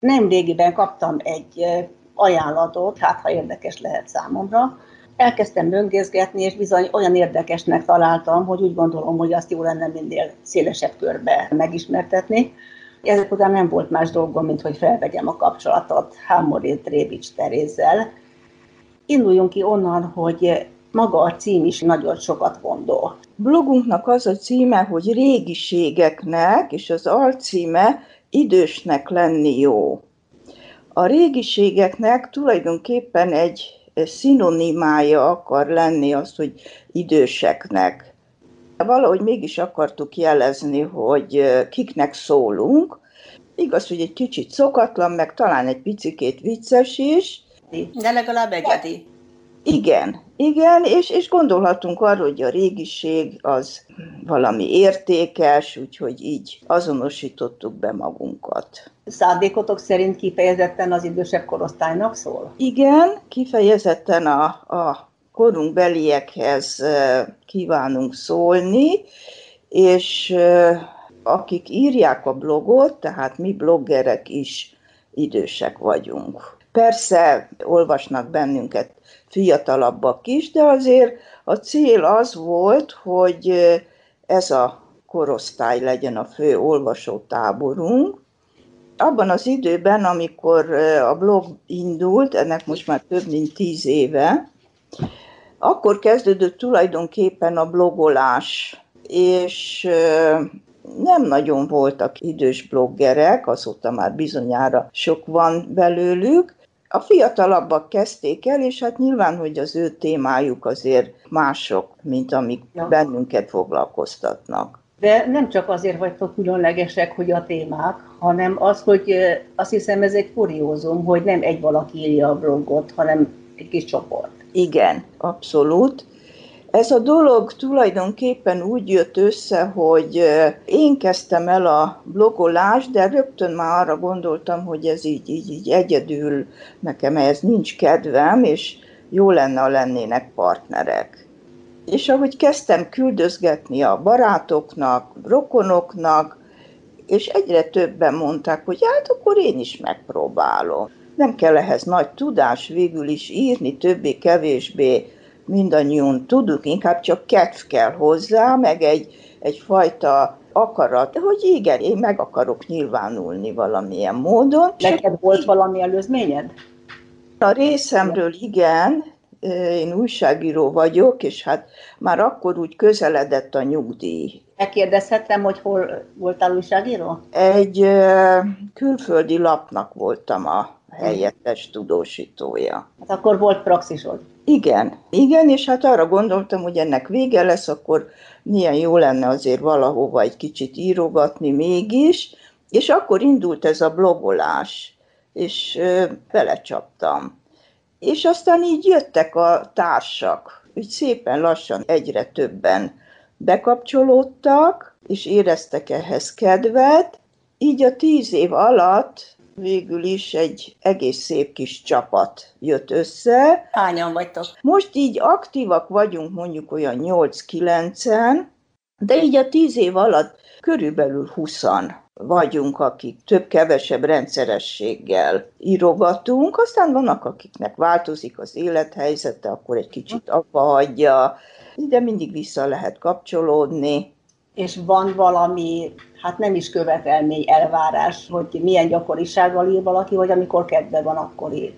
Nem régiben kaptam egy ajánlatot, hát ha érdekes lehet számomra. Elkezdtem böngészgetni, és bizony olyan érdekesnek találtam, hogy úgy gondolom, hogy azt jó lenne minél szélesebb körbe megismertetni. Ezek után nem volt más dolgom, mint hogy felvegyem a kapcsolatot Hámori Trébics Terézzel. Induljunk ki onnan, hogy maga a cím is nagyon sokat gondol. Blogunknak az a címe, hogy régiségeknek, és az alcíme idősnek lenni jó. A régiségeknek tulajdonképpen egy szinonimája akar lenni az, hogy időseknek. Valahogy mégis akartuk jelezni, hogy kiknek szólunk. Igaz, hogy egy kicsit szokatlan, meg talán egy picikét vicces is. De legalább egyedi. Igen, igen, és, és gondolhatunk arra, hogy a régiség az valami értékes, úgyhogy így azonosítottuk be magunkat. Szándékotok szerint kifejezetten az idősebb korosztálynak szól? Igen, kifejezetten a, a korunk beliekhez kívánunk szólni, és akik írják a blogot, tehát mi bloggerek is idősek vagyunk. Persze olvasnak bennünket fiatalabbak is, de azért a cél az volt, hogy ez a korosztály legyen a fő olvasótáborunk. Abban az időben, amikor a blog indult, ennek most már több mint tíz éve, akkor kezdődött tulajdonképpen a blogolás, és nem nagyon voltak idős bloggerek, azóta már bizonyára sok van belőlük, a fiatalabbak kezdték el, és hát nyilván, hogy az ő témájuk azért mások, mint amik ja. bennünket foglalkoztatnak. De nem csak azért vagytok különlegesek, hogy a témák, hanem az, hogy azt hiszem ez egy kuriózum, hogy nem egy valaki írja a blogot, hanem egy kis csoport. Igen, abszolút. Ez a dolog tulajdonképpen úgy jött össze, hogy én kezdtem el a blogolást, de rögtön már arra gondoltam, hogy ez így, így, így egyedül, nekem ehhez nincs kedvem, és jó lenne, ha lennének partnerek. És ahogy kezdtem küldözgetni a barátoknak, rokonoknak, és egyre többen mondták, hogy hát akkor én is megpróbálom. Nem kell ehhez nagy tudás végül is írni, többé-kevésbé mindannyian tudunk, inkább csak kedv kell hozzá, meg egy, egyfajta akarat, hogy igen, én meg akarok nyilvánulni valamilyen módon. Neked volt valami előzményed? A részemről igen, én újságíró vagyok, és hát már akkor úgy közeledett a nyugdíj. Megkérdezhetem, hogy hol voltál újságíró? Egy külföldi lapnak voltam a helyettes tudósítója. Hát akkor volt praxisod? Igen, igen, és hát arra gondoltam, hogy ennek vége lesz, akkor milyen jó lenne azért valahova egy kicsit írogatni mégis, és akkor indult ez a blogolás, és belecsaptam. És aztán így jöttek a társak, úgy szépen lassan egyre többen bekapcsolódtak, és éreztek ehhez kedvet. Így a tíz év alatt végül is egy egész szép kis csapat jött össze. Hányan vagytok? Most így aktívak vagyunk mondjuk olyan 8-9-en, de így a tíz év alatt körülbelül 20 vagyunk, akik több-kevesebb rendszerességgel írogatunk, aztán vannak, akiknek változik az élethelyzete, akkor egy kicsit abba hagyja, de mindig vissza lehet kapcsolódni. És van valami hát nem is követelmény, elvárás, hogy milyen gyakorisággal ír valaki, vagy amikor kedve van, akkor ír.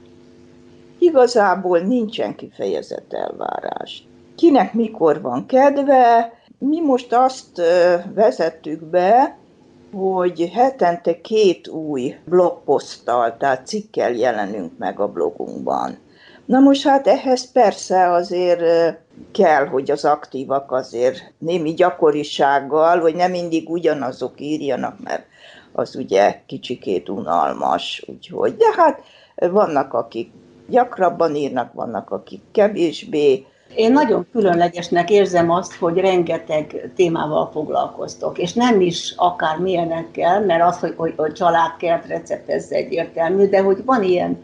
Igazából nincsen kifejezett elvárás. Kinek mikor van kedve, mi most azt vezettük be, hogy hetente két új blogposzttal, tehát cikkel jelenünk meg a blogunkban. Na most hát ehhez persze azért kell, hogy az aktívak azért némi gyakorisággal, hogy nem mindig ugyanazok írjanak, mert az ugye kicsikét unalmas, úgyhogy, de hát vannak, akik gyakrabban írnak, vannak, akik kevésbé. Én nagyon különlegesnek érzem azt, hogy rengeteg témával foglalkoztok, és nem is akár milyenekkel, mert az, hogy, hogy, hogy családkert recept, ez egyértelmű, de hogy van ilyen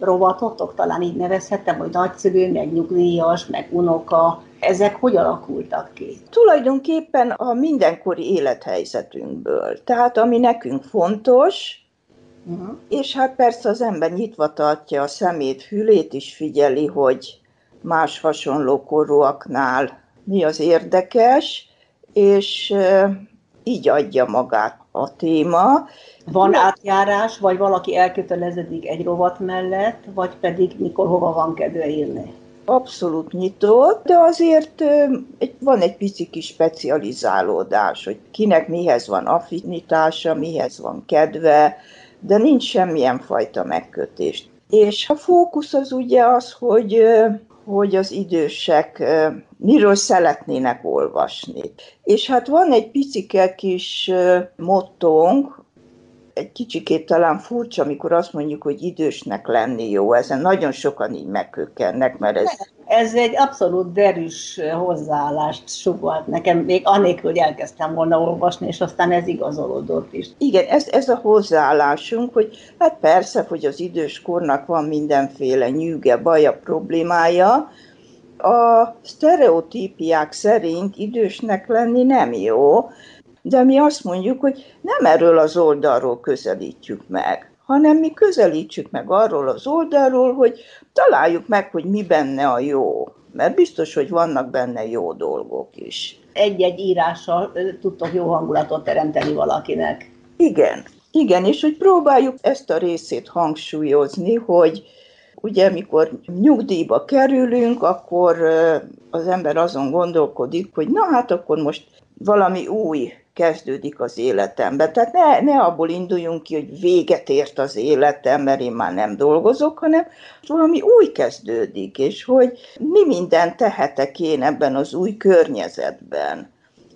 rovatotok, talán így nevezhetem, hogy nagyszülő, meg nyugdíjas, meg unoka, ezek hogy alakultak ki? Tulajdonképpen a mindenkori élethelyzetünkből. Tehát ami nekünk fontos, Uh-huh. És hát persze az ember nyitva tartja a szemét, fülét is figyeli, hogy más hasonló korúaknál mi az érdekes, és így adja magát a téma. Van átjárás, vagy valaki elkötelezedik egy rovat mellett, vagy pedig mikor hova van kedve írni? Abszolút nyitott, de azért van egy pici kis specializálódás, hogy kinek mihez van affinitása, mihez van kedve, de nincs semmilyen fajta megkötés. És a fókusz az ugye az, hogy hogy az idősek miről szeretnének olvasni. És hát van egy picike kis mottónk, egy kicsikét talán furcsa, amikor azt mondjuk, hogy idősnek lenni jó. Ezen nagyon sokan így megkökennek, mert ez... Ez egy abszolút derűs hozzáállást sugalt nekem, még anélkül, hogy elkezdtem volna olvasni, és aztán ez igazolódott is. Igen, ez, ez a hozzáállásunk, hogy hát persze, hogy az idős kornak van mindenféle nyűge, baja, problémája, a sztereotípiák szerint idősnek lenni nem jó, de mi azt mondjuk, hogy nem erről az oldalról közelítjük meg, hanem mi közelítsük meg arról az oldalról, hogy találjuk meg, hogy mi benne a jó. Mert biztos, hogy vannak benne jó dolgok is. Egy-egy írással tudtok jó hangulatot teremteni valakinek. Igen, igen, és hogy próbáljuk ezt a részét hangsúlyozni, hogy ugye mikor nyugdíjba kerülünk, akkor az ember azon gondolkodik, hogy na hát akkor most valami új kezdődik az életembe. Tehát ne, ne abból induljunk ki, hogy véget ért az életem, mert én már nem dolgozok, hanem valami új kezdődik, és hogy mi mindent tehetek én ebben az új környezetben.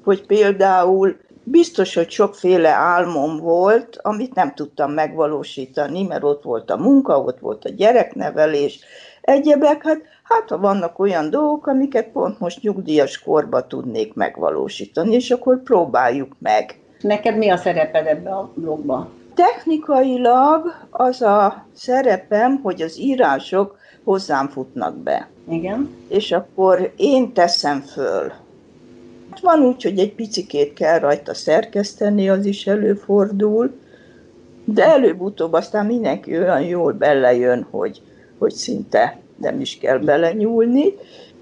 Hogy például biztos, hogy sokféle álmom volt, amit nem tudtam megvalósítani, mert ott volt a munka, ott volt a gyereknevelés, egyebek, hát, hát ha vannak olyan dolgok, amiket pont most nyugdíjas korba tudnék megvalósítani, és akkor próbáljuk meg. Neked mi a szereped ebbe a blogba? Technikailag az a szerepem, hogy az írások hozzám futnak be. Igen. És akkor én teszem föl. Van úgy, hogy egy picikét kell rajta szerkeszteni, az is előfordul, de előbb-utóbb aztán mindenki olyan jól belejön, hogy hogy szinte nem is kell belenyúlni.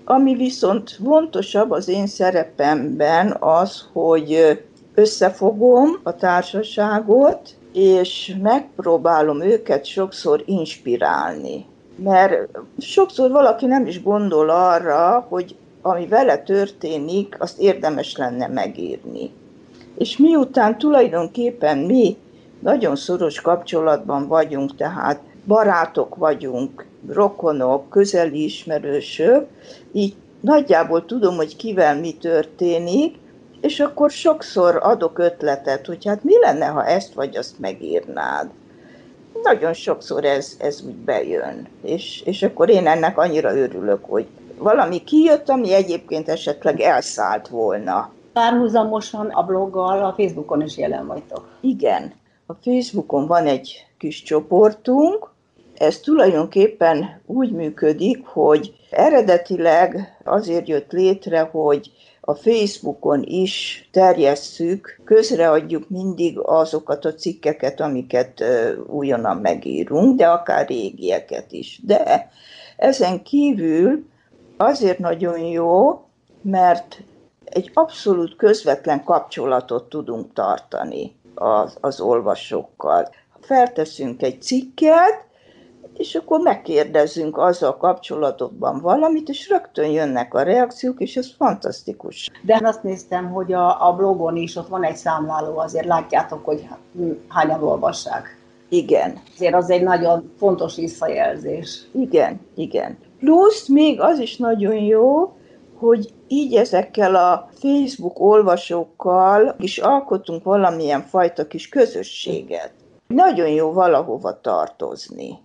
Ami viszont fontosabb az én szerepemben az, hogy összefogom a társaságot, és megpróbálom őket sokszor inspirálni. Mert sokszor valaki nem is gondol arra, hogy ami vele történik, azt érdemes lenne megírni. És miután tulajdonképpen mi nagyon szoros kapcsolatban vagyunk, tehát barátok vagyunk, rokonok, közeli ismerősök, így nagyjából tudom, hogy kivel mi történik, és akkor sokszor adok ötletet, hogy hát mi lenne, ha ezt vagy azt megírnád. Nagyon sokszor ez, ez úgy bejön, és, és akkor én ennek annyira örülök, hogy valami kijött, ami egyébként esetleg elszállt volna. Párhuzamosan a bloggal a Facebookon is jelen vagytok. Igen, a Facebookon van egy kis csoportunk, ez tulajdonképpen úgy működik, hogy eredetileg azért jött létre, hogy a Facebookon is terjesszük, közreadjuk mindig azokat a cikkeket, amiket újonnan megírunk, de akár régieket is. De ezen kívül azért nagyon jó, mert egy abszolút közvetlen kapcsolatot tudunk tartani az, az olvasókkal. Felteszünk egy cikket, és akkor megkérdezzünk azzal kapcsolatokban valamit, és rögtön jönnek a reakciók, és ez fantasztikus. De azt néztem, hogy a, a blogon is ott van egy számláló, azért látjátok, hogy hányan olvassák. Igen. Azért az egy nagyon fontos visszajelzés. Igen, igen. Plusz még az is nagyon jó, hogy így ezekkel a Facebook olvasókkal is alkotunk valamilyen fajta kis közösséget. Nagyon jó valahova tartozni.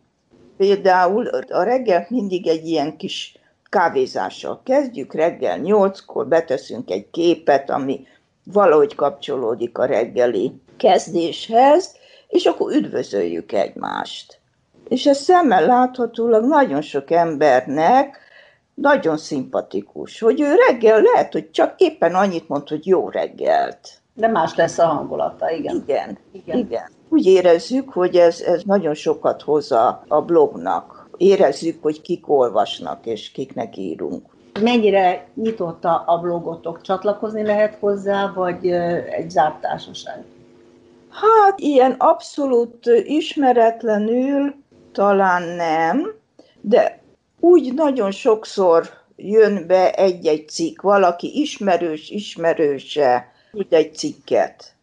Például a reggel mindig egy ilyen kis kávézással kezdjük, reggel nyolckor beteszünk egy képet, ami valahogy kapcsolódik a reggeli kezdéshez, és akkor üdvözöljük egymást. És ez szemmel láthatólag nagyon sok embernek nagyon szimpatikus, hogy ő reggel lehet, hogy csak éppen annyit mond, hogy jó reggelt. De más lesz a hangulata, igen. Igen, igen. igen. Úgy érezzük, hogy ez, ez nagyon sokat hoz a, a blognak. Érezzük, hogy kik olvasnak és kiknek írunk. Mennyire nyitott a blogotok? Csatlakozni lehet hozzá, vagy egy zárt társaság? Hát ilyen abszolút ismeretlenül talán nem, de úgy nagyon sokszor jön be egy-egy cikk, valaki ismerős, ismerőse, tud egy cikket.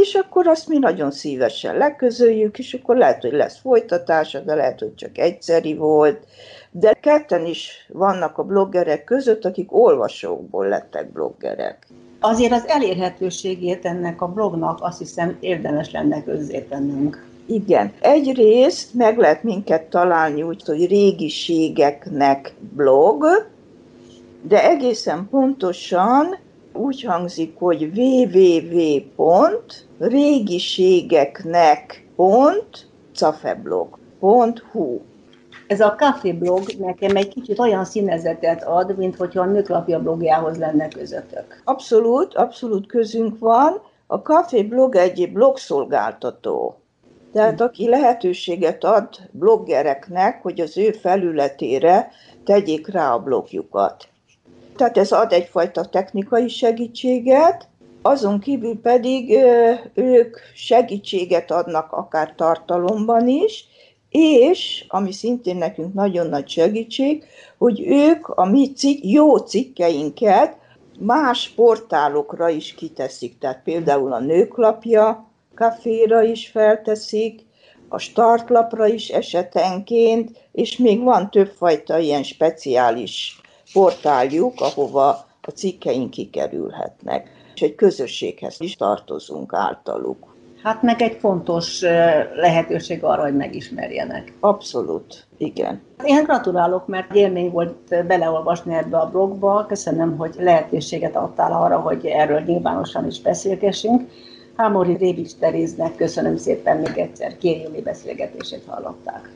És akkor azt mi nagyon szívesen leközöljük, és akkor lehet, hogy lesz folytatása, de lehet, hogy csak egyszeri volt. De ketten is vannak a bloggerek között, akik olvasókból lettek bloggerek. Azért az elérhetőségét ennek a blognak azt hiszem érdemes lenne közzétennünk. Igen. Egyrészt meg lehet minket találni úgy, hogy régiségeknek blog, de egészen pontosan úgy hangzik, hogy www.régiségeknek.cafeblog.hu ez a Café blog nekem egy kicsit olyan színezetet ad, mint hogyha a nőklapja blogjához lenne közöttök. Abszolút, abszolút közünk van. A Café blog egy blogszolgáltató. Tehát aki lehetőséget ad bloggereknek, hogy az ő felületére tegyék rá a blogjukat. Tehát ez ad egyfajta technikai segítséget, azon kívül pedig ők segítséget adnak akár tartalomban is, és, ami szintén nekünk nagyon nagy segítség, hogy ők a mi cikk, jó cikkeinket más portálokra is kiteszik, tehát például a nőklapja kaféra is felteszik, a startlapra is esetenként, és még van többfajta ilyen speciális portáljuk, ahova a cikkeink kikerülhetnek, és egy közösséghez is tartozunk általuk. Hát meg egy fontos lehetőség arra, hogy megismerjenek. Abszolút, igen. Én gratulálok, mert élmény volt beleolvasni ebbe a blogba. Köszönöm, hogy lehetőséget adtál arra, hogy erről nyilvánosan is beszélgessünk. Hámori Rébics Teréznek köszönöm szépen még egyszer, kérjéli beszélgetését hallották.